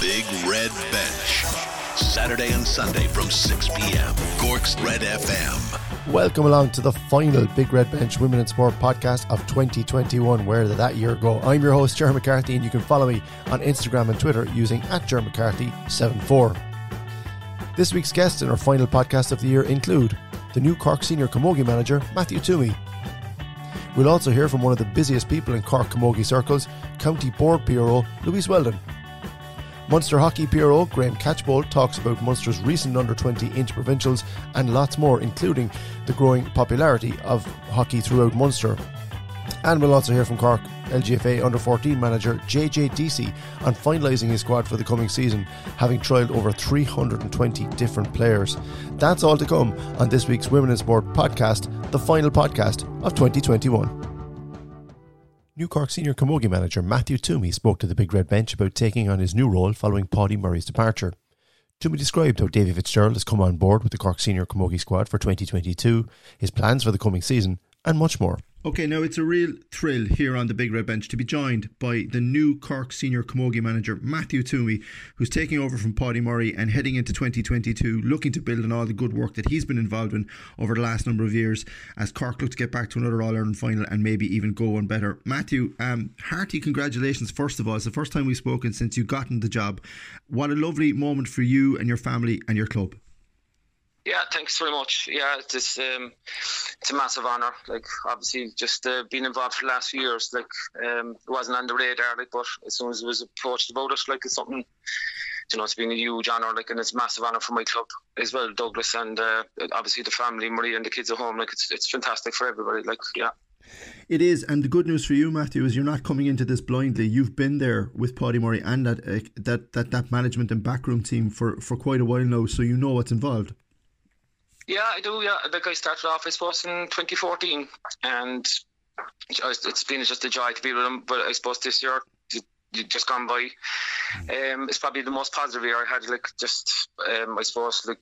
Big Red Bench. Saturday and Sunday from 6 p.m. Cork's Red FM. Welcome along to the final Big Red Bench Women in Sport podcast of 2021, where did that year go? I'm your host, Jerry McCarthy, and you can follow me on Instagram and Twitter using at Jerry McCarthy74. This week's guests in our final podcast of the year include the new Cork senior camogie manager, Matthew Twomey, We'll also hear from one of the busiest people in Cork camogie circles, County Board PRO Louise Weldon. Munster Hockey PRO Graham Catchpole talks about Munster's recent under 20 interprovincials and lots more, including the growing popularity of hockey throughout Munster. And we'll also hear from Cork LGFA under 14 manager JJ Deasy on finalising his squad for the coming season, having trialled over 320 different players. That's all to come on this week's Women in Sport podcast, the final podcast of 2021. New Cork senior camogie manager Matthew Twomey spoke to the Big Red Bench about taking on his new role following Paddy Murray's departure. Twomey described how Davy Fitzgerald has come on board with the Cork senior camogie squad for 2022, his plans for the coming season, and much more. Okay, now it's a real thrill here on the Big Red Bench to be joined by the new Cork senior camogie manager, Matthew Twomey, who's taking over from Paddy Murray and heading into 2022, looking to build on all the good work that he's been involved in over the last number of years as Cork look to get back to another All Ireland final and maybe even go one better. Matthew, um, hearty congratulations, first of all. It's the first time we've spoken since you've gotten the job. What a lovely moment for you and your family and your club. Yeah, thanks very much. Yeah, it's um, it's a massive honour. Like obviously, just uh, being involved for the last few years, like um, it wasn't on the radar. Like, but as soon as it was approached about it, like it's something. You know, it's been a huge honour, like, and it's a massive honour for my club as well, Douglas, and uh, obviously the family, Marie, and the kids at home. Like, it's it's fantastic for everybody. Like, yeah. It is, and the good news for you, Matthew, is you're not coming into this blindly. You've been there with Paddy Murray and that uh, that that that management and backroom team for for quite a while now, so you know what's involved. Yeah, I do. Yeah, like I started off, I suppose, in 2014, and it's been just a joy to be with them. But I suppose this year, just gone by, um, it's probably the most positive year I had. Like just, um, I suppose, like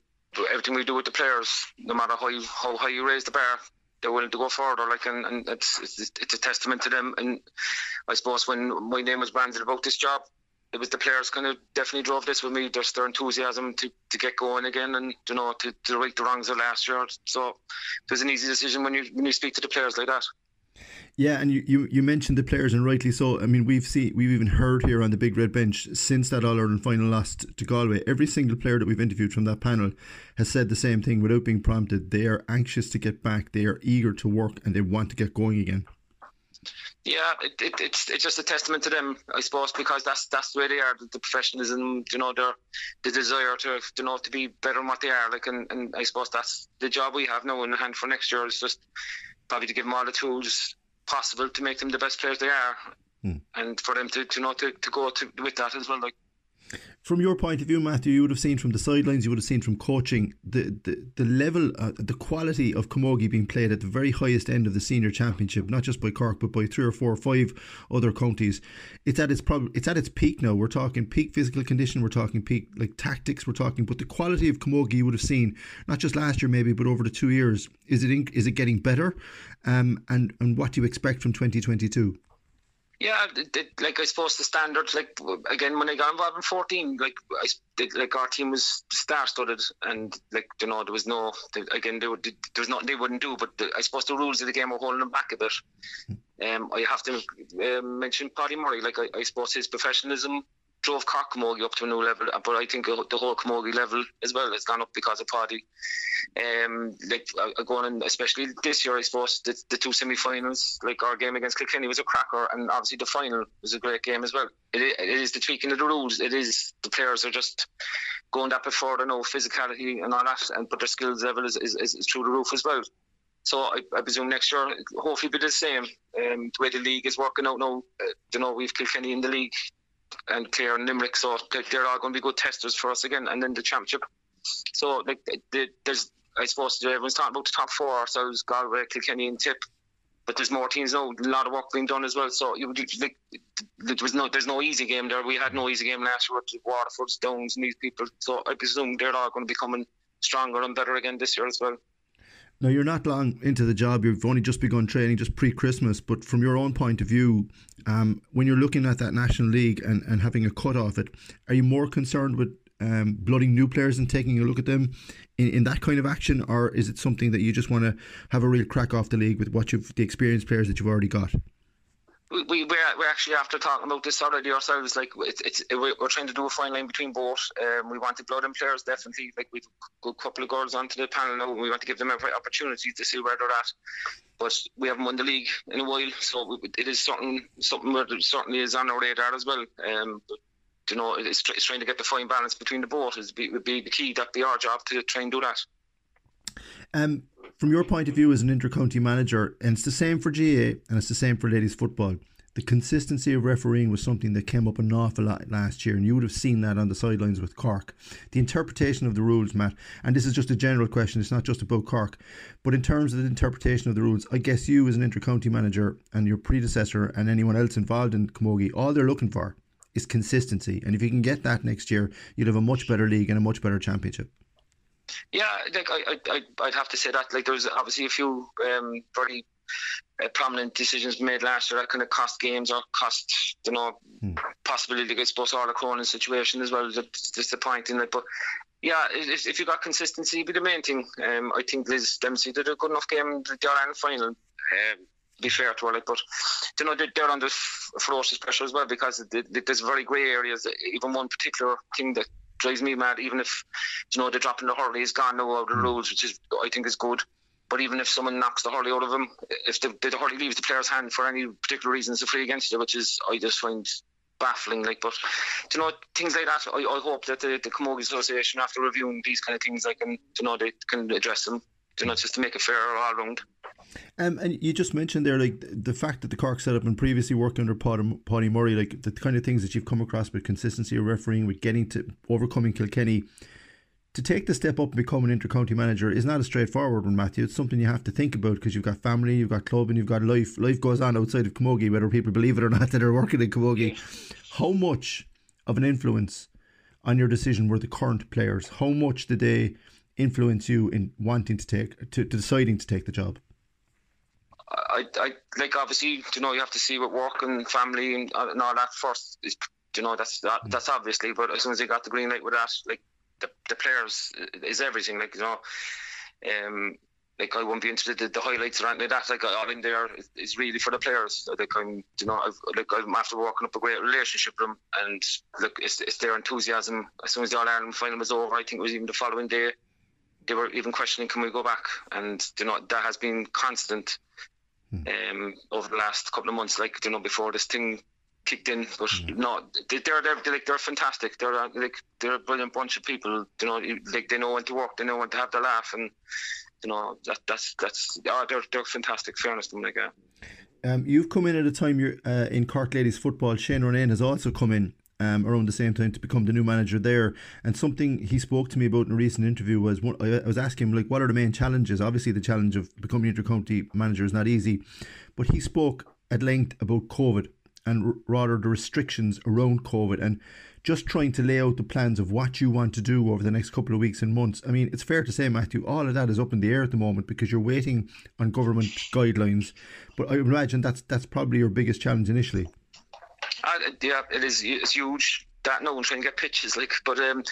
everything we do with the players, no matter how you, how high you raise the bar, they're willing to go further. Like, and, and it's, it's it's a testament to them. And I suppose when my name was branded about this job, it was the players kind of definitely drove this with me. Just their enthusiasm to, to get going again and you know to, to right the wrongs of last year. So it was an easy decision when you when you speak to the players like that. Yeah, and you, you, you mentioned the players, and rightly so. I mean, we've seen we've even heard here on the Big Red Bench since that All Ireland final lost to Galway. Every single player that we've interviewed from that panel has said the same thing without being prompted. They are anxious to get back. They are eager to work, and they want to get going again. Yeah, it, it, it's it's just a testament to them, I suppose, because that's that's the way they are. The, the professionalism, you know, their the desire to you know to be better than what they are. Like, and, and I suppose that's the job we have now in hand for next year is just probably to give them all the tools possible to make them the best players they are, hmm. and for them to, to you know to, to go to, with that as well. Like. From your point of view, Matthew, you would have seen from the sidelines, you would have seen from coaching the the, the level, uh, the quality of camogie being played at the very highest end of the senior championship, not just by Cork but by three or four or five other counties. It's at its prob- it's at its peak now. We're talking peak physical condition. We're talking peak like tactics. We're talking, but the quality of camogie you would have seen not just last year maybe, but over the two years. Is it in, is it getting better? Um, and and what do you expect from twenty twenty two? Yeah, it, it, like I suppose the standard, like again when I got involved in fourteen, like I did, like our team was star-studded, and like you know there was no again there, there was nothing they wouldn't do, but the, I suppose the rules of the game were holding them back a bit. Um, I have to uh, mention Paddy Murray, like I, I suppose his professionalism drove Cork Camogie up to a new level, but I think the whole Camogie level as well has gone up because of Paddy. Um, like uh, going in, especially this year, I suppose the, the two semi-finals, like our game against Kilkenny was a cracker, and obviously the final was a great game as well. It, it is the tweaking of the rules. It is the players are just going that bit further, no physicality and all that, and but their skills level is, is, is through the roof as well. So I, I, presume next year, hopefully, be the same. Um, the way the league is working out now, uh, you know, we've Kilkenny in the league and Clare and Limerick, so they're all going to be good testers for us again. And then the championship. So like there's, I suppose everyone's talking about the top four ourselves: Galway, Kilkenny, and Tip. But there's more teams now. A lot of work being done as well. So you like there was no there's no easy game there. We had no easy game last year with Waterford, Stones, and these people. So I presume they're all going to be coming stronger and better again this year as well. Now, you're not long into the job. You've only just begun training, just pre Christmas. But from your own point of view, um, when you're looking at that National League and, and having a cut off it, are you more concerned with um, blooding new players and taking a look at them in, in that kind of action? Or is it something that you just want to have a real crack off the league with what you've the experienced players that you've already got? We, we we're, we're actually after talking about this already ourselves. Like it's, it's we're, trying to do a fine line between both. Um, we want to blood in players definitely. Like we've got a couple of girls onto the panel now. We want to give them every opportunity to see where they're at. But we haven't won the league in a while, so it is something something that certainly is on our radar as well. Um, but you know, it's, it's trying to get the fine balance between the both. Is be, would be the key. That'd be our job to try and do that. Um, from your point of view as an inter-county manager, and it's the same for GAA and it's the same for ladies football. The consistency of refereeing was something that came up an awful lot last year, and you would have seen that on the sidelines with Cork. The interpretation of the rules, Matt, and this is just a general question, it's not just about Cork, but in terms of the interpretation of the rules, I guess you as an inter-county manager and your predecessor and anyone else involved in Camogie, all they're looking for is consistency. And if you can get that next year, you'll have a much better league and a much better championship. Yeah, like I, I, I'd have to say that. Like there was obviously a few um, very uh, prominent decisions made last year that kind of cost games or cost, you know, hmm. possibility to get supposed all the Cronin situation as well. That's disappointing. Like, but yeah, if, if you got consistency, be the main thing. Um, I think Liz Dempsey did a good enough game in the Ireland final. Um, be fair to her, like, but you know they're under ferocious pressure as well because there's very grey areas. Even one particular thing that drives me mad. Even if you know they're dropping the hurley is gone now out of the hmm. rules, which is I think is good. But even if someone knocks the hurley out of him, if the, the hurley leaves the player's hand for any particular reason, it's a free against you, which is I just find baffling. Like, but you know things like that. I, I hope that the, the Camogie Association, after reviewing these kind of things, like, can you know they can address them. You know, just to make it fair all round. Um, and you just mentioned there, like the fact that the Cork set up and previously worked under Paddy Murray, like the kind of things that you've come across with consistency of refereeing, with getting to overcoming Kilkenny. To take the step up and become an intercounty manager is not a straightforward one, Matthew. It's something you have to think about because you've got family, you've got club, and you've got life. Life goes on outside of Camogie, whether people believe it or not that are working in Camogie. How much of an influence on your decision were the current players? How much did they influence you in wanting to take to, to deciding to take the job? I, I like obviously you know you have to see what work and family and, uh, and all that first. Is, you know that's that, mm. that's obviously, but as soon as they got the green light with that, like the, the players is everything. Like you know, um, like I won't be interested in the highlights or anything like that. Like all in there is, is really for the players. Like I'm, you know, I've, like I'm after working up a great relationship with them, and look, it's, it's their enthusiasm. As soon as the All Ireland final was over, I think it was even the following day, they were even questioning, can we go back? And you know that has been constant Hmm. um, over the last couple of months, like you know, before this thing kicked in. But mm. no, they, they're they're like they're fantastic. They're like they're a brilliant bunch of people. You know, like they know when to work, they know when to have their laugh, and you know that that's that's oh, they're they're fantastic. Fairness to them, like. Uh, um, you've come in at a time you're uh, in Cork ladies football. Shane Ronayne has also come in um, around the same time to become the new manager there. And something he spoke to me about in a recent interview was I was asking him like, what are the main challenges? Obviously, the challenge of becoming intercounty manager is not easy, but he spoke at length about COVID and r- rather the restrictions around COVID and just trying to lay out the plans of what you want to do over the next couple of weeks and months. I mean, it's fair to say, Matthew, all of that is up in the air at the moment because you're waiting on government guidelines. But I imagine that's that's probably your biggest challenge initially. Uh, yeah, it is. It's huge. That no one trying to get pitches, like, but um,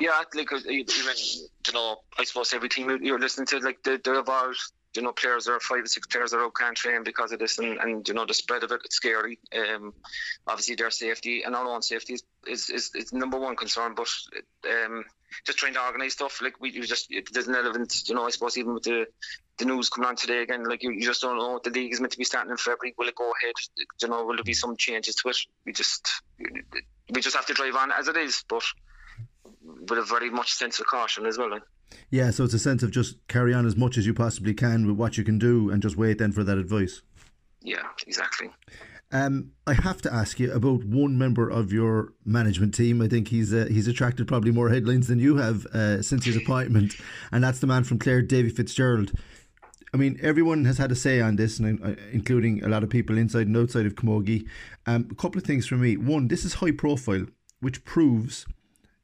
yeah, like uh, even you know, I suppose every team you're listening to, like, they, they're evolved you know, players are five or six players are out can't train because of this, and, and you know the spread of it, it's scary. Um, obviously their safety and our own safety is is, is, is number one concern, but um, just trying to organise stuff like we just it, there's an element, you know, I suppose even with the the news coming on today again, like you, you just don't know the league is meant to be starting in February. Will it go ahead? You know, will there be mm. some changes to it? We just we just have to drive on as it is, but with a very much sense of caution as well. Like. Yeah, so it's a sense of just carry on as much as you possibly can with what you can do, and just wait then for that advice. Yeah, exactly. Um, I have to ask you about one member of your management team. I think he's uh, he's attracted probably more headlines than you have uh, since his appointment, and that's the man from Clare, Davy Fitzgerald. I mean, everyone has had a say on this, and uh, including a lot of people inside and outside of Camogie. Um, a couple of things for me. One, this is high profile, which proves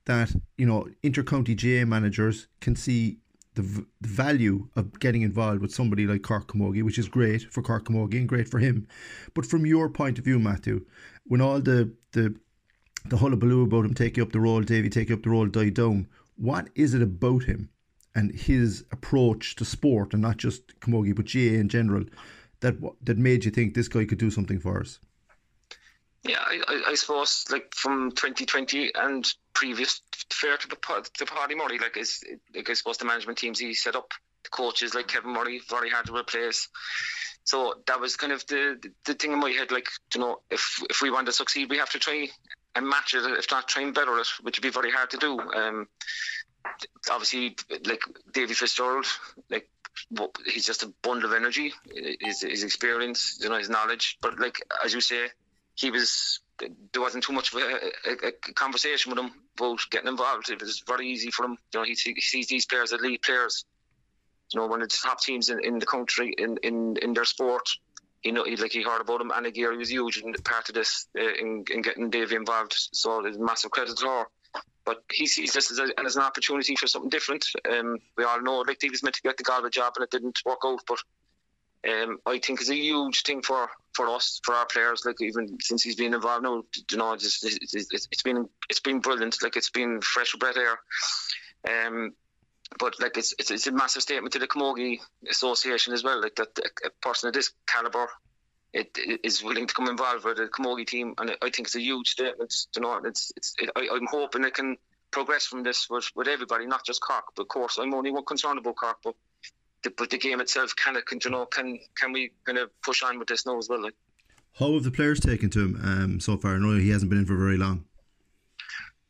that you know intercounty GAA managers can see the, v- the value of getting involved with somebody like Cork Camogie, which is great for Cork Camogie and great for him. But from your point of view, Matthew, when all the the the hullabaloo about him taking up the role, Davy taking up the role, died down, what is it about him and his approach to sport, and not just Camogie, but GAA in general, that that made you think this guy could do something for us? Yeah, I, I, suppose like from 2020 and previous fair to the to Paddy Murray, like is like I suppose the management teams he set up, the coaches like Kevin Murray, very hard to replace. So that was kind of the the thing in my head, like you know, if if we want to succeed, we have to try and match it, if not try and better it, which would be very hard to do. Um, obviously, like Davy Fitzgerald, like he's just a bundle of energy, his, his experience, you know, his knowledge. But like as you say, he was there wasn't too much of a, a, a, conversation with him about getting involved. It was very easy for him. You know, he, he sees these players as elite players. You know, one of the top teams in, in the country in, in, in their sport. You know, he like he heard about him. Anna Geary was huge in part of this uh, in, in getting Davy involved. So there's massive credit to her. But he sees this as, a, as an opportunity for something different. Um, we all know like he was meant to get the Galway job and it didn't work out. But um, I think is a huge thing for, for us, for our players. Like even since he's been involved now, you know, it's, it's, it's been it's been brilliant. Like it's been fresh breath air. Um, but like it's, it's, it's a massive statement to the Camogie Association as well. Like that a, person of this caliber it, it is willing to come involved with the Camogie team, and I think it's a huge statement. You know, it's it's. It, I, I'm hoping it can progress from this with, with everybody, not just Cork. But of course, I'm only one concerned about Cork, but the, but the game itself kind of can you know can can we kind of push on with this now as well? Like? How have the players taken to him um, so far? I know he hasn't been in for very long.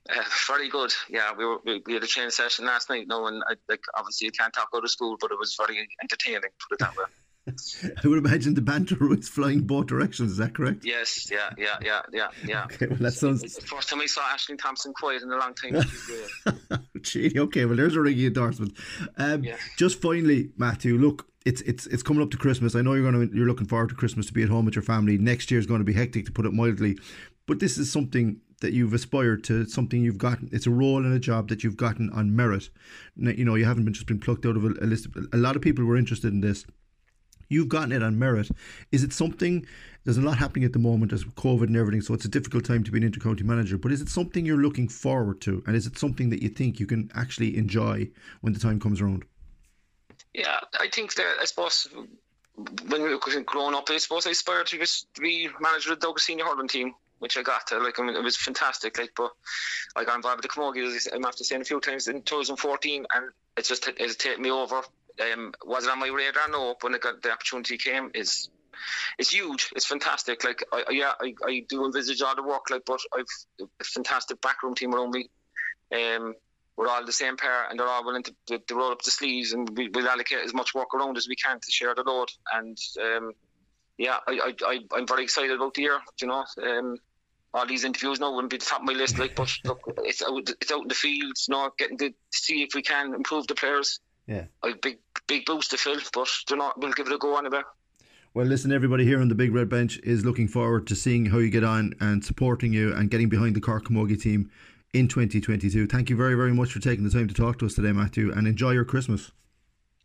Uh, very good. Yeah, we were we, we had a training session last night. No, and I, like obviously you can't talk out of school, but it was very entertaining. Put it that way. I would imagine the banter was flying both directions. Is that correct? Yes. Yeah. Yeah. Yeah. Yeah. Yeah. Okay. Well, that sounds. It's the first time I saw Ashling Thompson quiet in a long time. Gee, okay. Well, there's a ringing endorsement. Um, yeah. Just finally, Matthew. Look, it's it's it's coming up to Christmas. I know you're to you're looking forward to Christmas to be at home with your family. Next year is going to be hectic, to put it mildly. But this is something that you've aspired to, something you've gotten. It's a role and a job that you've gotten on merit. You know, you haven't been just been plucked out of a, a list. Of, a lot of people were interested in this You've gotten it on merit. Is it something? There's a lot happening at the moment as COVID and everything, so it's a difficult time to be an intercounty manager. But is it something you're looking forward to, and is it something that you think you can actually enjoy when the time comes around? Yeah, I think that I suppose when we were growing up, I suppose I aspired to, to be manager of the Douglas senior hurling team, which I got. Like I mean, it was fantastic. Like, but like I got involved with the Camogie. I'm after saying a few times in 2014, and it's just it's taken me over um, was it on my radar? No, when got, the opportunity came, is it's huge. It's fantastic. Like, I, yeah, I, I do envisage all the work, like, but I've a fantastic backroom team around me. Um, we're all the same pair, and they're all willing to, to, to roll up the sleeves, and we, will allocate as much work around as we can to share the load. And um, yeah, I, I, I, am very excited about the year. You know, um, all these interviews now wouldn't be the top of my list, like, but look, it's out, it's out in the fields, you know, getting to see if we can improve the players. Yeah. A big big boost to fill, but do not we'll give it a go anyway. Well, listen, everybody here on the Big Red Bench is looking forward to seeing how you get on and supporting you and getting behind the Cork Camogie team in 2022. Thank you very, very much for taking the time to talk to us today, Matthew, and enjoy your Christmas.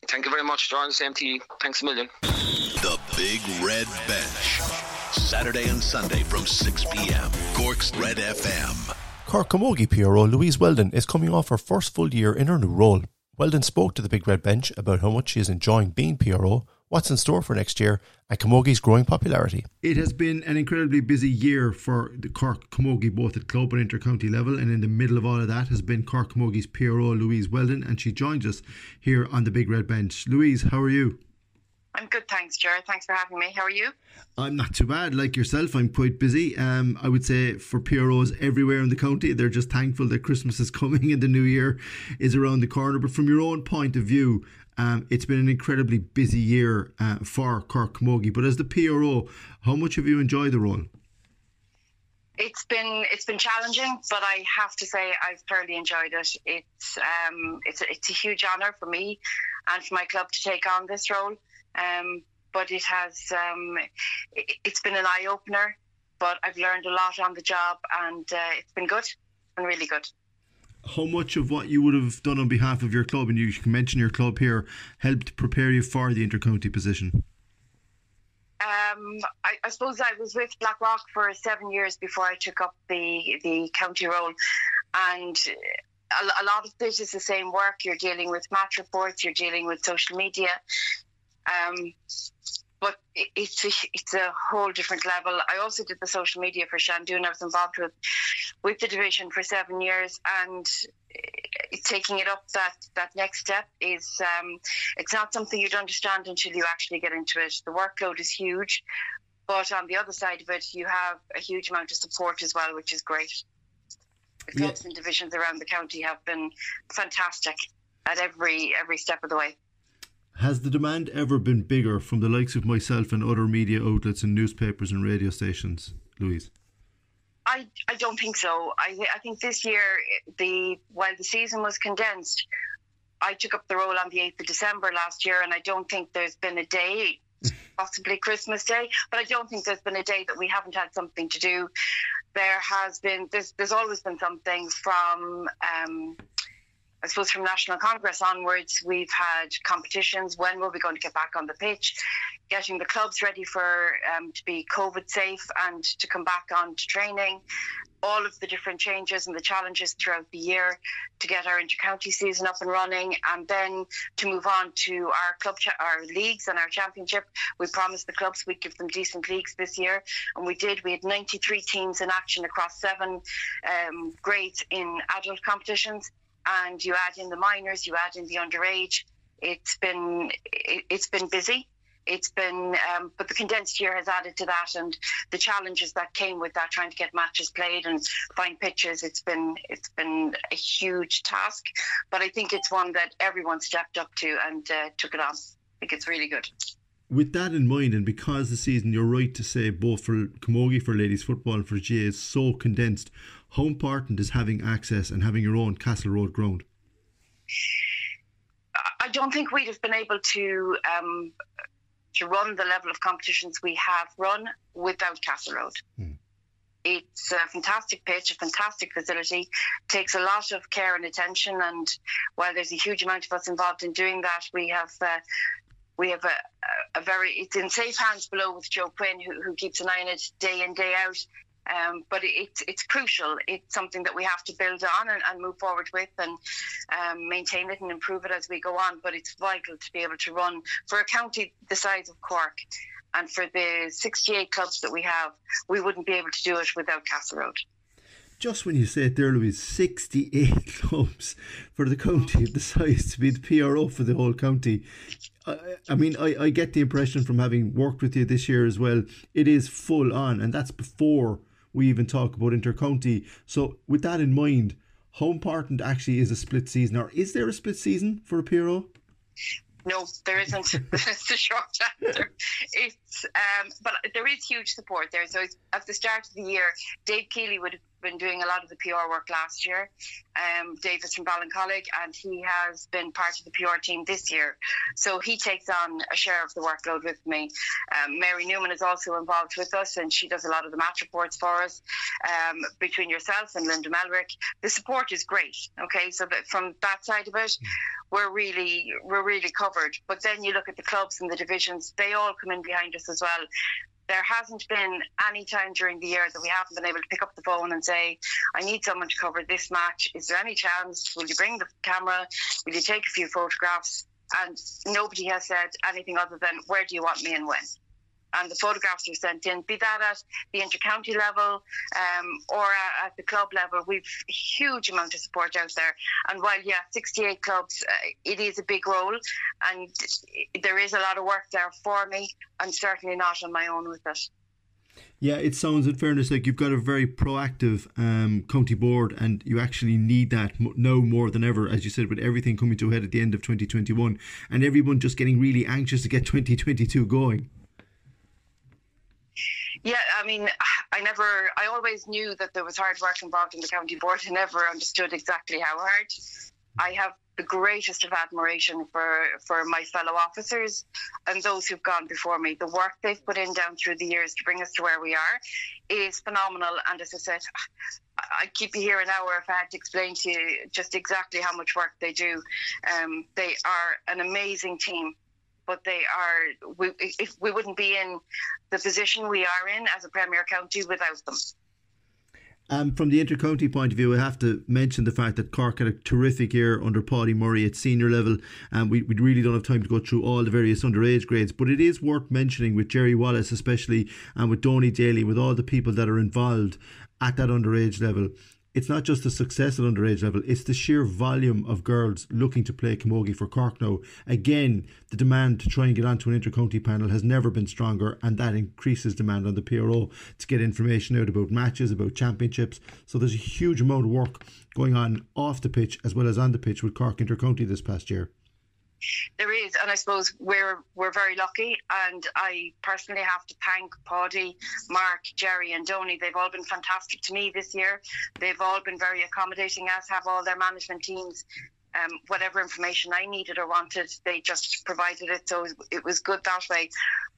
Thank you very much, John. Same to you. Thanks a million. The Big Red Bench. Saturday and Sunday from 6 p.m. Cork's Red FM. Cork Camogie PRO Louise Weldon is coming off her first full year in her new role. Weldon spoke to the Big Red Bench about how much she is enjoying being PRO, what's in store for next year, and Camogie's growing popularity. It has been an incredibly busy year for the Cork Camogie, both at club and intercounty level, and in the middle of all of that has been Cork Camogie's PRO, Louise Weldon, and she joins us here on the Big Red Bench. Louise, how are you? I'm good, thanks, Jared. Thanks for having me. How are you? I'm not too bad. Like yourself, I'm quite busy. Um, I would say for PROs everywhere in the county, they're just thankful that Christmas is coming and the new year is around the corner. But from your own point of view, um, it's been an incredibly busy year uh, for Cork Camogie. But as the PRO, how much have you enjoyed the role? It's been it's been challenging, but I have to say I've thoroughly enjoyed it. It's um, it's it's a huge honour for me and for my club to take on this role. Um, but it has um, it, has been an eye opener. But I've learned a lot on the job, and uh, it's been good. It's really good. how much of what you would have done on behalf of your club, and you can mention your club here, helped prepare you for the intercounty position? Um, I, I, suppose I was with Blackrock for seven years before I took up the the county role, and a, a lot of this is the same work. You're dealing with match reports, you're dealing with social media. Um, but it's a, it's a whole different level. I also did the social media for Shandon. I was involved with with the division for seven years, and taking it up that that next step is um, it's not something you'd understand until you actually get into it. The workload is huge, but on the other side of it, you have a huge amount of support as well, which is great. The clubs yeah. and divisions around the county have been fantastic at every every step of the way. Has the demand ever been bigger from the likes of myself and other media outlets and newspapers and radio stations, Louise? I, I don't think so. I, I think this year, the while the season was condensed, I took up the role on the 8th of December last year, and I don't think there's been a day, possibly Christmas Day, but I don't think there's been a day that we haven't had something to do. There has been, there's, there's always been something from um, I suppose from National Congress onwards, we've had competitions. When will we going to get back on the pitch? Getting the clubs ready for um, to be COVID safe and to come back on to training. All of the different changes and the challenges throughout the year to get our intercounty season up and running, and then to move on to our club, cha- our leagues and our championship. We promised the clubs we'd give them decent leagues this year, and we did. We had 93 teams in action across seven um, grades in adult competitions and you add in the minors, you add in the underage. It's been it, has been busy. It's been, um, but the condensed year has added to that, and the challenges that came with that, trying to get matches played and find pitches. It's been it's been a huge task, but I think it's one that everyone stepped up to and uh, took it on. I think it's really good with that in mind, and because the season, you're right to say, both for Camogie, for ladies football, and for GAA is so condensed, how important is having access and having your own Castle Road ground? I don't think we'd have been able to um, to run the level of competitions we have run without Castle Road. Hmm. It's a fantastic pitch, a fantastic facility. Takes a lot of care and attention, and while there's a huge amount of us involved in doing that, we have uh, we have a, a, very it's in safe hands below with Joe Quinn who, who keeps an eye on it day in day out um, but it, it's crucial. It's something that we have to build on and, and move forward with and um, maintain it and improve it as we go on. But it's vital to be able to run for a county the size of Cork and for the 68 clubs that we have, we wouldn't be able to do it without Castle Road just when you say it there, Louise, 68 clubs for the county of the size to be the PRO for the whole county. I, I mean, I, I get the impression from having worked with you this year as well, it is full on, and that's before we even talk about intercounty. So, with that in mind, how important actually is a split season, or is there a split season for a PRO? No, there isn't. That's the short answer. It's um, but there is huge support there. So at the start of the year, Dave Keeley would have been doing a lot of the PR work last year. Um, Davis from Ballincollig, and he has been part of the PR team this year. So he takes on a share of the workload with me. Um, Mary Newman is also involved with us, and she does a lot of the match reports for us. Um, between yourself and Linda Mellerick, the support is great. Okay, so that from that side of it, we're really we're really covered. But then you look at the clubs and the divisions; they all come in behind us as well. There hasn't been any time during the year that we haven't been able to pick up the phone and say, "I need someone to cover this match. Is there any chance? Will you bring the camera? Will you take a few photographs?" And nobody has said anything other than, "Where do you want me and when?" And the photographs are sent in, be that at the intercounty level um, or at the club level. We've huge amount of support out there. And while, yeah, 68 clubs, uh, it is a big role and there is a lot of work there for me. I'm certainly not on my own with it. Yeah, it sounds, in fairness, like you've got a very proactive um, county board, and you actually need that now more than ever, as you said, with everything coming to a head at the end of 2021, and everyone just getting really anxious to get 2022 going. Yeah, I mean, I never, I always knew that there was hard work involved in the county board. I never understood exactly how hard. I have the greatest of admiration for, for my fellow officers and those who've gone before me. The work they've put in down through the years to bring us to where we are is phenomenal. And as I said, I'd keep you here an hour if I had to explain to you just exactly how much work they do. Um, they are an amazing team but they are we, if we wouldn't be in the position we are in as a premier county without them. Um, from the intercounty point of view, I have to mention the fact that Cork had a terrific year under Paddy Murray at senior level, and we, we really don't have time to go through all the various underage grades. But it is worth mentioning with Jerry Wallace, especially, and with Donny Daly, with all the people that are involved at that underage level it's not just the success at underage level, it's the sheer volume of girls looking to play camogie for Cork now. Again, the demand to try and get onto an intercounty panel has never been stronger, and that increases demand on the PRO to get information out about matches, about championships. So there's a huge amount of work going on off the pitch as well as on the pitch with Cork Intercounty this past year. There is, and I suppose we're we're very lucky. And I personally have to thank Paddy, Mark, Jerry, and Donny. They've all been fantastic to me this year. They've all been very accommodating, as have all their management teams um, whatever information I needed or wanted, they just provided it. So it was good that way.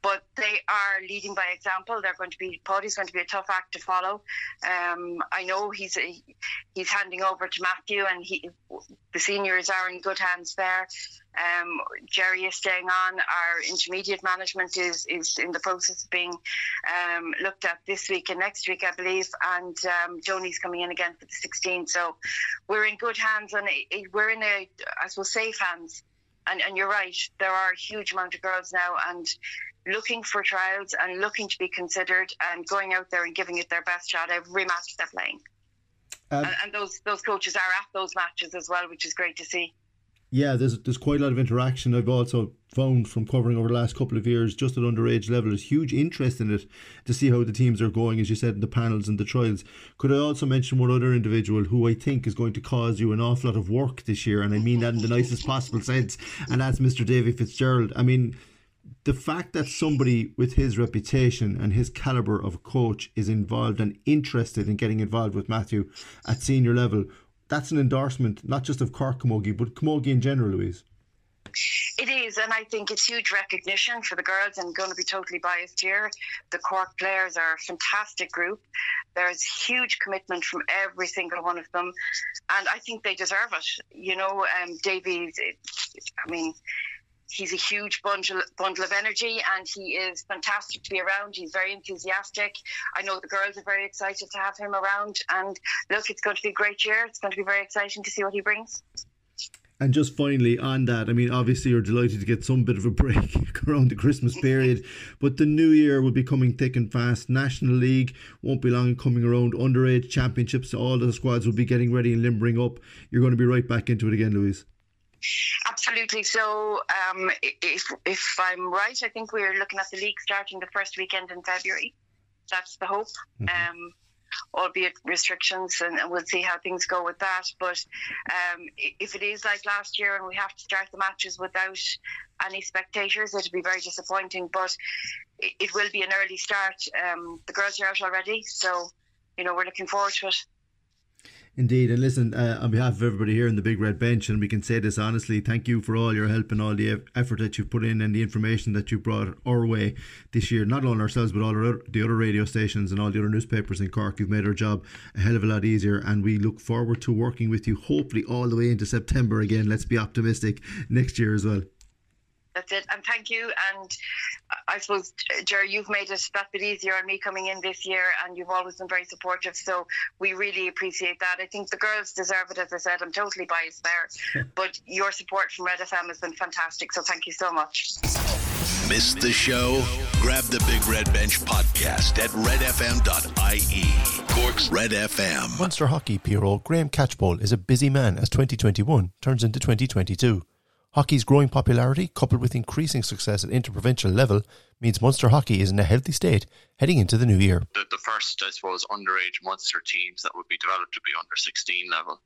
But they are leading by example. They're going to be Paddy's going to be a tough act to follow. Um, I know he's he's handing over to Matthew, and he the seniors are in good hands there. Um, Jerry is staying on. Our intermediate management is is in the process of being um, looked at this week and next week, I believe. And um, Donny's coming in again for the 16th. So we're in good hands, and we're in a I suppose safe hands. And, and you're right. There are a huge amount of girls now, and looking for trials and looking to be considered and going out there and giving it their best shot every match they're playing. Um, and, and, those those coaches are at those matches as well, which is great to see. Yeah, there's there's quite a lot of interaction. I've also found from covering over the last couple of years, just at underage level, there's huge interest in it to see how the teams are going, as you said, in the panels and the trials. Could I also mention one other individual who I think is going to cause you an awful lot of work this year, and I mean that in the nicest possible sense, and that's Mr. Davy Fitzgerald. I mean, the fact that somebody with his reputation and his caliber of coach is involved and interested in getting involved with Matthew at senior level, that's an endorsement not just of Cork Camogie, but Camogie in general, Louise. It is, and I think it's huge recognition for the girls. I'm going to be totally biased here. The Cork players are a fantastic group. There's huge commitment from every single one of them, and I think they deserve it. You know, um, Davies, I mean, he's a huge bundle bundle of energy and he is fantastic to be around. He's very enthusiastic. I know the girls are very excited to have him around and look it's going to be a great year. It's going to be very exciting to see what he brings. And just finally on that, I mean, obviously you're delighted to get some bit of a break around the Christmas period, but the new year will be coming thick and fast. National League won't be long coming around. Underage championships, all the squads will be getting ready and limbering up. You're going to be right back into it again, Louise. Absolutely. So, um, if if I'm right, I think we're looking at the league starting the first weekend in February. That's the hope. Mm-hmm. Um, albeit restrictions, and, we'll see how things go with that. But um, if it is like last year and we have to start the matches without any spectators, it'll be very disappointing. But it, it will be an early start. Um, the girls are out already, so you know we're looking forward to it. Indeed, and listen, uh, on behalf of everybody here in the Big Red Bench, and we can say this honestly, thank you for all your help and all the effort that you've put in and the information that you brought our way this year. Not only ourselves, but all our, the other radio stations and all the other newspapers in Cork. You've made our job a hell of a lot easier, and we look forward to working with you, hopefully all the way into September again. Let's be optimistic next year as well. That's it. And thank you. And I suppose, Jerry, you've made it that bit easier on me coming in this year, and you've always been very supportive. So we really appreciate that. I think the girls deserve it. As I said, I'm totally biased there, but your support from Red FM has been fantastic. So thank you so much. Missed the show? Grab the Big Red Bench podcast at redfm.ie. Cork's Red FM. Munster Hockey PRO Graham Catchpole is a busy man as 2021 turns into 2022. Hockey's growing popularity, coupled with increasing success at interprovincial level, means Munster hockey is in a healthy state heading into the new year. The, the, first, I suppose, underage Munster teams that would be developed to be under 16 level.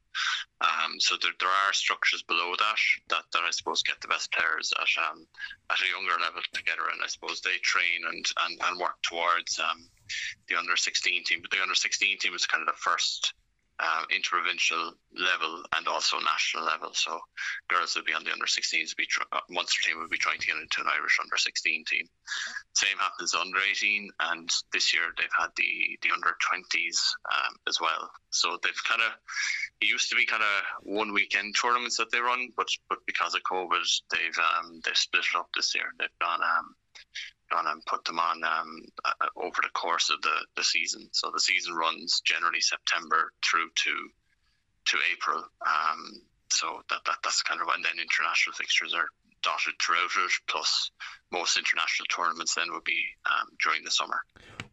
Um, so there, there are structures below that, that that I suppose get the best players at um, at a younger level together, and I suppose they train and and, and work towards um, the under 16 team. But the under 16 team is kind of the first uh, interprovincial level and also national level. So girls will be on the under 16s. Be tr- uh, Munster team will be trying to get into an Irish under 16 team. Same happens under 18, and this year they've had the the under 20s um, as well. So they've kind of it used to be kind of one weekend tournaments that they run, but but because of COVID, they've um, they've split it up this year. They've gone um, and put them on um, uh, over the course of the, the season. So the season runs generally September through to to April. Um, so that, that that's kind of and then international fixtures are dotted throughout it. Plus, most international tournaments then would be um, during the summer.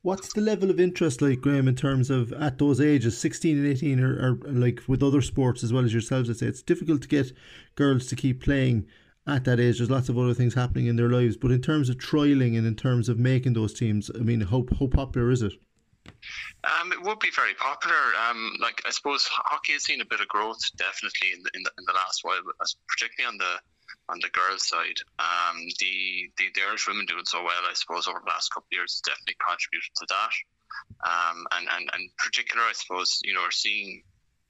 What's the level of interest like, Graham, in terms of at those ages, 16 and 18, or, or like with other sports as well as yourselves? I'd say it's difficult to get girls to keep playing at that age. There's lots of other things happening in their lives, but in terms of trialing and in terms of making those teams, I mean, how how popular is it? Um, it would be very popular. Um, like I suppose hockey has seen a bit of growth, definitely in the in the, in the last while, particularly on the on the girls' side. Um, the, the the Irish women doing so well, I suppose, over the last couple of years, definitely contributed to that. Um, and and and particular, I suppose, you know, we're seeing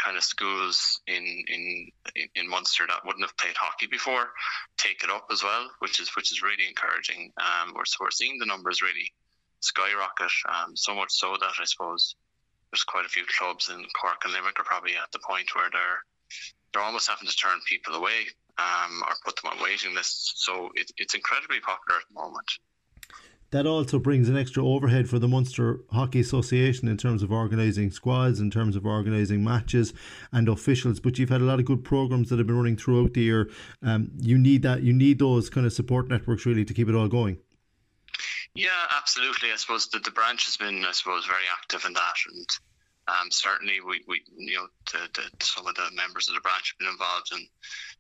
kind of schools in, in in Munster that wouldn't have played hockey before take it up as well, which is which is really encouraging. Um, we're, so we're seeing the numbers really skyrocket. Um, so much so that I suppose there's quite a few clubs in Cork and Limerick are probably at the point where they're they're almost having to turn people away um, or put them on waiting lists. So it, it's incredibly popular at the moment that also brings an extra overhead for the Munster Hockey Association in terms of organising squads, in terms of organising matches and officials. But you've had a lot of good programs that have been running throughout the year. Um, you need that. You need those kind of support networks really to keep it all going. Yeah, absolutely. I suppose that the branch has been, I suppose, very active in that, and um, certainly we, we, you know, the, the, some of the members of the branch have been involved in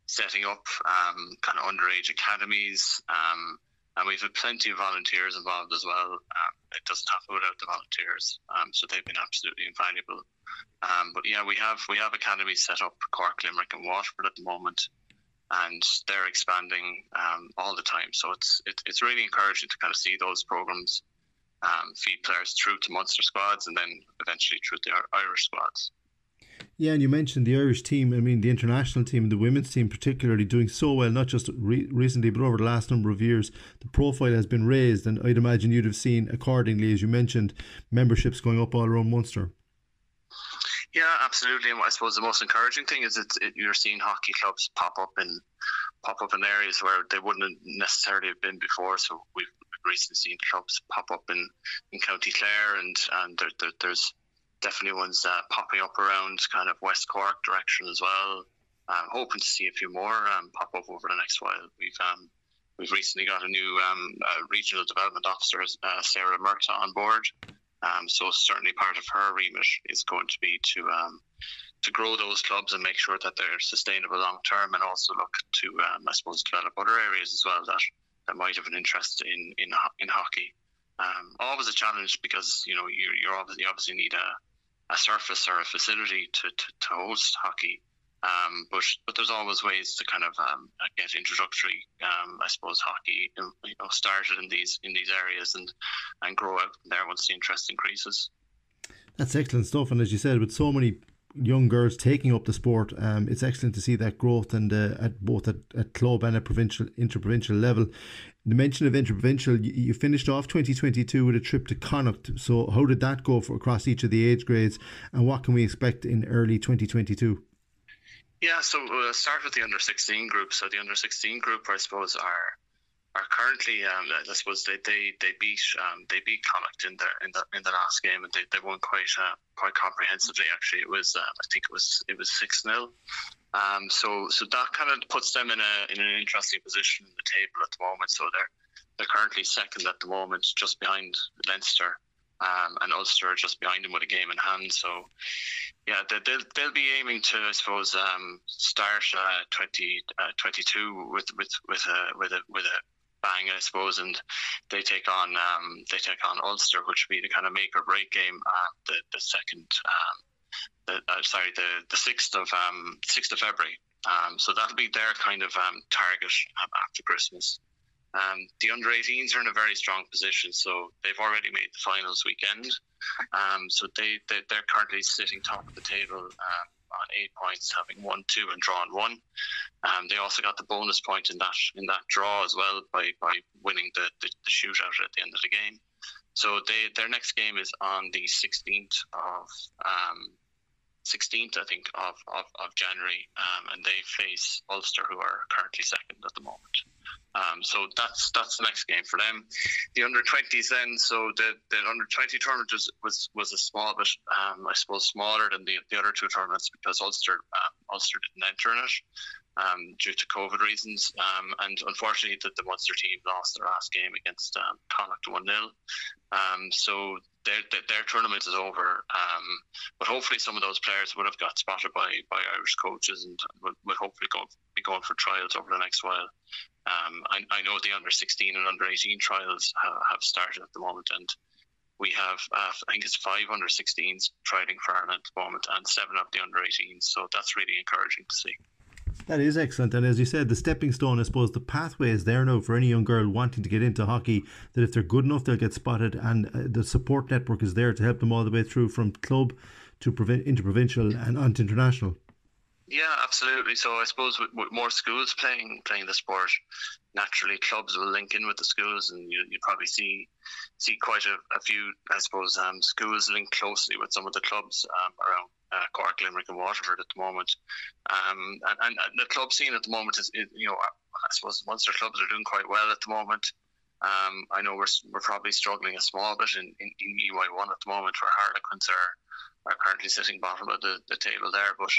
setting up um, kind of underage academies. Um, and we've had plenty of volunteers involved as well. Um, it doesn't happen without the volunteers, um, so they've been absolutely invaluable. Um, but yeah, we have we have academies set up Cork, Limerick, and Waterford at the moment, and they're expanding um, all the time. So it's it, it's really encouraging to kind of see those programs um, feed players through to Munster squads, and then eventually through the Irish squads. Yeah, and you mentioned the Irish team. I mean, the international team, the women's team, particularly doing so well, not just re- recently, but over the last number of years. The profile has been raised, and I'd imagine you'd have seen accordingly, as you mentioned, memberships going up all around Munster. Yeah, absolutely. And I suppose the most encouraging thing is it, you're seeing hockey clubs pop up in pop up in areas where they wouldn't necessarily have been before. So we've recently seen clubs pop up in, in County Clare, and and there, there, there's definitely ones uh, popping up around kind of West Cork direction as well. I'm hoping to see a few more um, pop up over the next while. We've um, we've recently got a new um, uh, regional development officer, uh, Sarah Murtagh, on board. Um, so certainly part of her remit is going to be to um, to grow those clubs and make sure that they're sustainable long term, and also look to um, I suppose develop other areas as well that, that might have an interest in in in hockey. always a challenge because you know you you obviously obviously need a a surface or a facility to, to, to host hockey. Um, but but there's always ways to kind of um, get introductory, um, I suppose, hockey you know, started in these in these areas and and grow out there once the interest increases. That's excellent stuff, and as you said, with so many young girls taking up the sport, um, it's excellent to see that growth and uh, at both at, at club and at provincial interprovincial level. The mention of interprovincial, you, you finished off 2022 with a trip to Connacht. So how did that go for across each of the age grades, and what can we expect in early 2022? Yeah, so we'll start with the under 16 group. So the under 16 group, I suppose, are are currently, um, I suppose they they, they beat um, they beat Connacht in the in the in the last game, and they, they won quite uh, quite comprehensively. Actually, it was uh, I think it was it was six 0 um, so so that kind of puts them in a in an interesting position in the table at the moment. So they're they're currently second at the moment, just behind Leinster. Um, and Ulster just behind them with a game in hand. So, yeah, they, will they'll be aiming to, I suppose, um, start uh, 20, uh, 22 with with with a with a with a bang, I suppose, and they take on um, they take on Ulster, which would be the kind of make or break game. Uh, the the second, um, the, uh, sorry, the the sixth of um, sixth of February. Um, so that'll be their kind of um, target after Christmas. Um, the under 18s are in a very strong position, so they've already made the finals weekend. Um, so they, they they're currently sitting top of the table um, on eight points, having won two and drawn one. Um, they also got the bonus point in that in that draw as well by, by winning the, the, the shootout at the end of the game. So they their next game is on the 16th of um, 16th, I think, of, of, of January, um, and they face Ulster, who are currently second at the moment. Um, so that's that's the next game for them. The under 20s then, so the, the under 20 tournament was, was, was a small bit, um, I suppose, smaller than the, the other two tournaments because Ulster uh, Ulster didn't enter in it um, due to COVID reasons. Um, and unfortunately, the, the Munster team lost their last game against um, Connacht 1 0. Um, so their, their, their, tournament is over. Um, but hopefully, some of those players would have got spotted by, by Irish coaches and would, would hopefully go, be going for trials over the next while. Um, I, I, know the under 16 and under 18 trials ha, have started at the moment, and we have, uh, I think it's five under 16s trialing for Ireland at the moment, and seven of the under 18s. So that's really encouraging to see. That is excellent. And as you said, the stepping stone, I suppose the pathway is there now for any young girl wanting to get into hockey, that if they're good enough, they'll get spotted. And uh, the support network is there to help them all the way through from club to provi- interprovincial and onto international. Yeah, absolutely. So I suppose with, with, more schools playing playing the sport, naturally clubs will link in with the schools, and you you probably see see quite a, a few, I suppose, um, schools link closely with some of the clubs um, around uh, Cork, Limerick, and Waterford at the moment. Um, and, and, the club scene at the moment is, is, you know, I suppose Munster clubs are doing quite well at the moment. Um, I know we're, we're probably struggling a small bit in, in, in EY1 at the moment, where Harlequins are are currently sitting bottom of the, the table there. But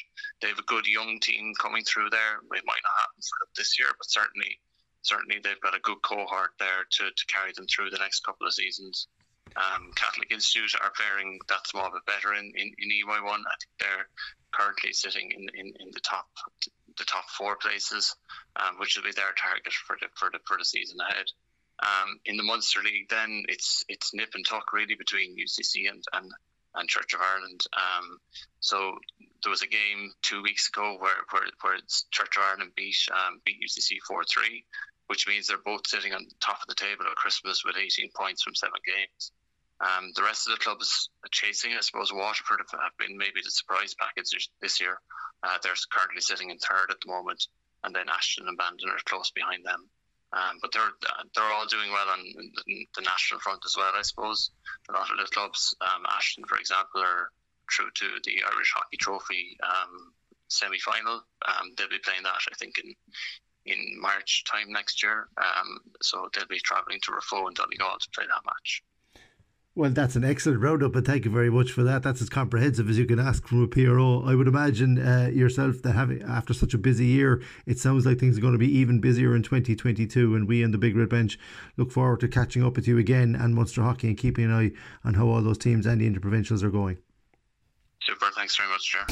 they have a good young team coming through there. It might not happen for this year, but certainly certainly they've got a good cohort there to, to carry them through the next couple of seasons. Um, Catholic Institute are faring that small bit better in, in, in EY1. I think they're currently sitting in, in, in the top the top four places, um, which will be their target for the for the for the season ahead. Um, in the Munster League, then it's it's nip and tuck really between UCC and and and Church of Ireland. Um, so there was a game two weeks ago where where, where Church of Ireland beat um, beat UCC four three, which means they're both sitting on top of the table at Christmas with 18 points from seven games. Um, the rest of the clubs are chasing, I suppose, Waterford have, been maybe the surprise package this year. Uh, they're currently sitting in third at the moment, and then Ashton and Bandon are close behind them. Um, but they're they're all doing well on the national front as well, I suppose. A lot of the clubs, um, Ashton, for example, are through to the Irish Hockey Trophy um, semi final. Um, they'll be playing that, I think, in in March time next year. Um, so they'll be travelling to Raphoe and Donegal to play that match. Well, that's an excellent roundup, and thank you very much for that. That's as comprehensive as you can ask from a PRO. I would imagine uh, yourself that having after such a busy year, it sounds like things are going to be even busier in 2022. And we in the Big Red Bench look forward to catching up with you again and Munster Hockey and keeping an eye on how all those teams and the interprovincials are going. Super. Thanks very much, Ger.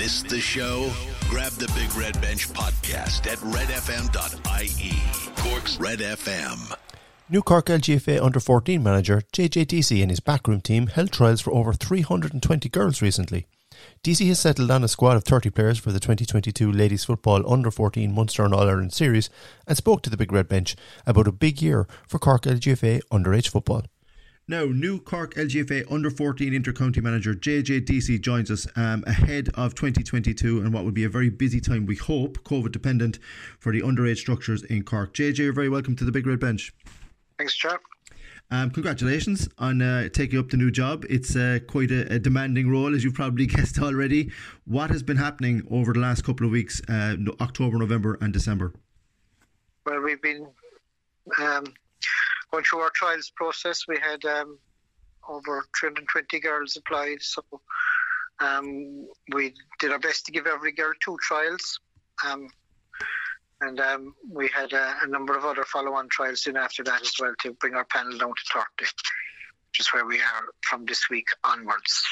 Missed the show? Grab the Big Red Bench podcast at redfm.ie. Cork's Red FM. New Cork LGFA under 14 manager JJ Deasy and his backroom team held trials for over 320 girls recently. Deasy has settled on a squad of 30 players for the 2022 Ladies Football Under 14 Munster and All Ireland Series and spoke to the Big Red Bench about a big year for Cork LGFA underage football. Now, new Cork LGFA under 14 intercounty manager JJ Deasy joins us um, ahead of 2022 and what will be a very busy time, we hope, COVID dependent, for the underage structures in Cork. JJ, you're very welcome to the Big Red Bench. Thanks, chap. Um, congratulations on uh, taking up the new job. It's uh, quite a, a, demanding role, as you've probably guessed already. What has been happening over the last couple of weeks, uh, October, November, and December? Well, we've been um, going through our trials process. We had um, over 320 girls applied, so um, we did our best to give every girl two trials. And um, we had a, a, number of other follow-on trials soon after that as well to bring our panel down to 30, which is where we are from this week onwards.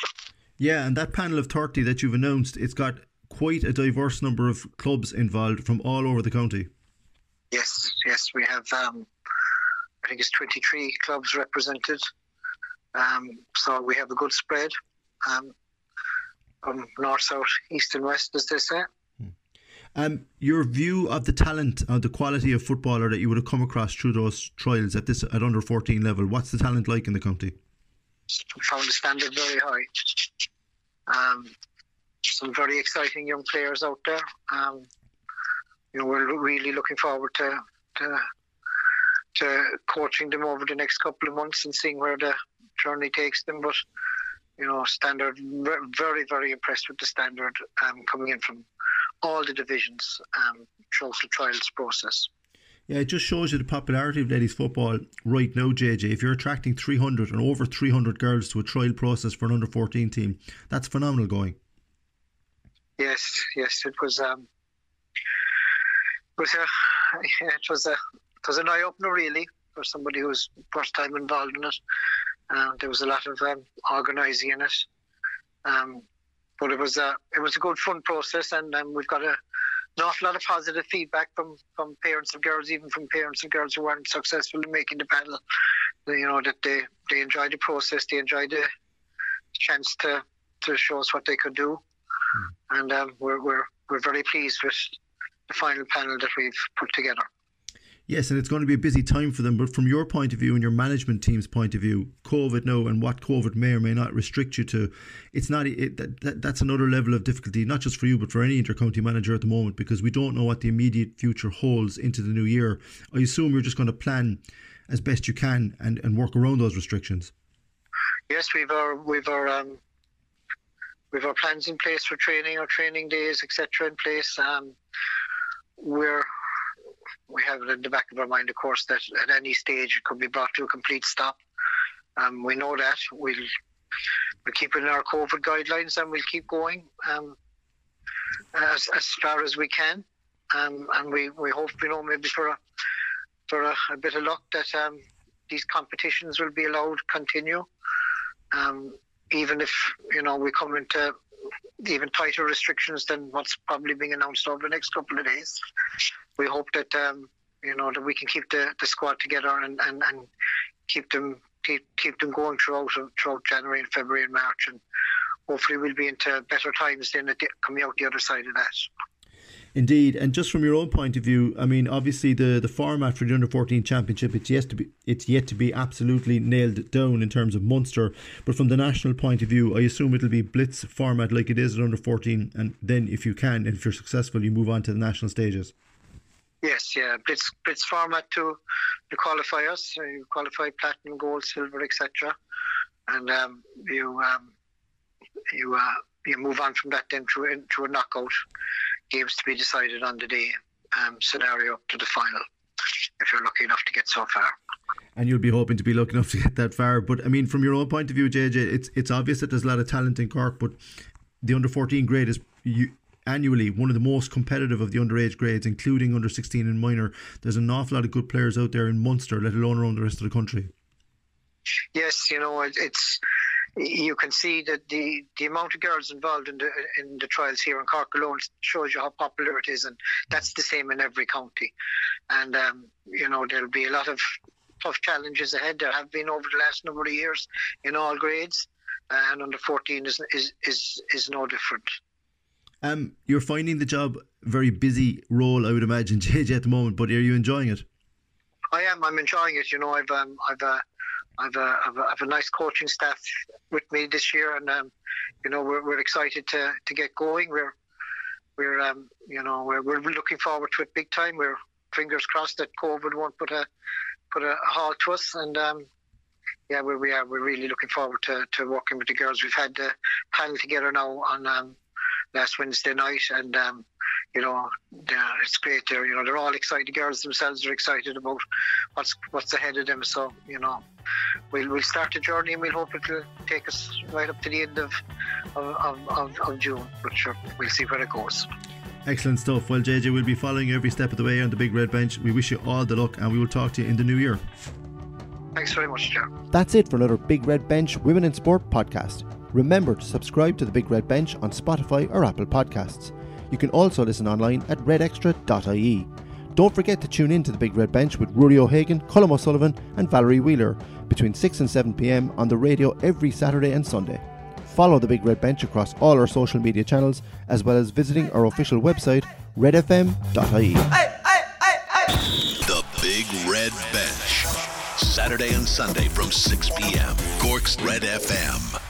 Yeah, and that panel of 30 that you've announced, it's got quite a diverse number of clubs involved from all over the county. Yes, yes, we have, um, I think it's 23 clubs represented. Um, so we have a good spread um, from north, south, east, and west, as they say. Um, your view of the talent, of the quality of footballer that you would have come across through those trials at this at under fourteen level. What's the talent like in the county? Found the standard very high. Um, some very exciting young players out there. Um, you know, we're really looking forward to, to to coaching them over the next couple of months and seeing where the journey takes them. But you know, standard very very impressed with the standard um, coming in from all the divisions um, throughout the trials process. Yeah, it just shows you the popularity of ladies football right now, JJ. If you're attracting 300 and over 300 girls to a trial process for an under 14 team, that's phenomenal going. Yes, yes, it was. Um, it was a, it was a, it was an eye opener really for somebody who was first time involved in it. Uh, there was a lot of um, organising in it. Um, but it was a it was a good fun process, and um, we've got a, an awful lot of positive feedback from from parents of girls, even from parents of girls who weren't successful in making the panel. You know that they they enjoyed the process, they enjoyed the chance to to show us what they could do, mm. and um, we're we're we're very pleased with the final panel that we've put together. Yes, and it's going to be a busy time for them. But from your point of view and your management team's point of view, COVID no, and what COVID may or may not restrict you to, it's not. It, that, that, that's another level of difficulty, not just for you, but for any intercounty manager at the moment, because we don't know what the immediate future holds into the new year. I assume you're just going to plan as best you can and, and work around those restrictions. Yes, we've our we've our um, we've our plans in place for training, our training days, etc. in place. Um, we're we have it in the back of our mind, of course, that at any stage it could be brought to a complete stop. Um, we know that we'll we'll keep in our COVID guidelines and we'll keep going um, as, as far as we can. Um, and we, we hope, you know, maybe for a for a, a bit of luck that um, these competitions will be allowed to continue. Um, even if you know we come into even tighter restrictions than what's probably being announced over the next couple of days we hope that um, you know that we can keep the, the squad together and, and, and keep them keep, keep them going throughout throughout January and February and March, and hopefully we'll be into better times then coming out the other side of that. Indeed, and just from your own point of view, I mean, obviously the, the format for the under fourteen championship it's yet to be it's yet to be absolutely nailed down in terms of Munster. But from the national point of view, I assume it'll be blitz format like it is at under fourteen, and then if you can, and if you're successful, you move on to the national stages. Yes, yeah, blitz blitz format to to qualify us. So you qualify platinum, gold, silver, etc. And um, you um, you uh, you move on from that then to into a knockout games to be decided on the day um, scenario to the final. If you're lucky enough to get so far. And you'll be hoping to be lucky enough to get that far. But I mean, from your own point of view, JJ, it's it's obvious that there's a lot of talent in Cork, but the under 14 grade is you annually one of the most competitive of the underage grades, including under 16 and minor. There's an awful lot of good players out there in Munster, let alone around the rest of the country. Yes, you know it's you can see that the, the amount of girls involved in the in the trials here in Cork alone shows you how popular it is, and that's the same in every county. And um, you know there'll be a lot of tough challenges ahead. There have been over the last number of years in all grades, and under 14 is is is, is no different. Um, you're finding the job very busy role, I would imagine, JJ, at the moment. But are you enjoying it? I am. I'm enjoying it. You know, I've um, I've uh, I've, uh, I've, uh, I've a nice coaching staff with me this year, and um, you know, we're, we're excited to, to get going. We're we're um, you know we're, we're looking forward to it big time. We're fingers crossed that COVID won't put a put a halt to us, and um, yeah, we, we are. We're really looking forward to, to working with the girls. We've had the panel together now on um, last Wednesday night, and um, you know, it's great. They're you know they're all excited. The girls themselves are excited about what's what's ahead of them. So you know, we'll we'll start the journey, and we'll hope it will take us right up to the end of of, of, of June. But sure, we'll see where it goes. Excellent stuff. Well, JJ, we'll be following every step of the way on the big red bench. We wish you all the luck, and we will talk to you in the new year. Thanks very much, Joe. That's it for another Big Red Bench Women in Sport podcast. Remember to subscribe to the Big Red Bench on Spotify or Apple Podcasts. You can also listen online at redextra.ie. Don't forget to tune in to the Big Red Bench with Rory O'Hagan, Colm O'Sullivan, and Valerie Wheeler between 6 and 7 pm on the radio every Saturday and Sunday. Follow the Big Red Bench across all our social media channels, as well as visiting our official website, redfm.ie. The Big Red Bench. Saturday and Sunday from 6 p.m. Cork's Red FM.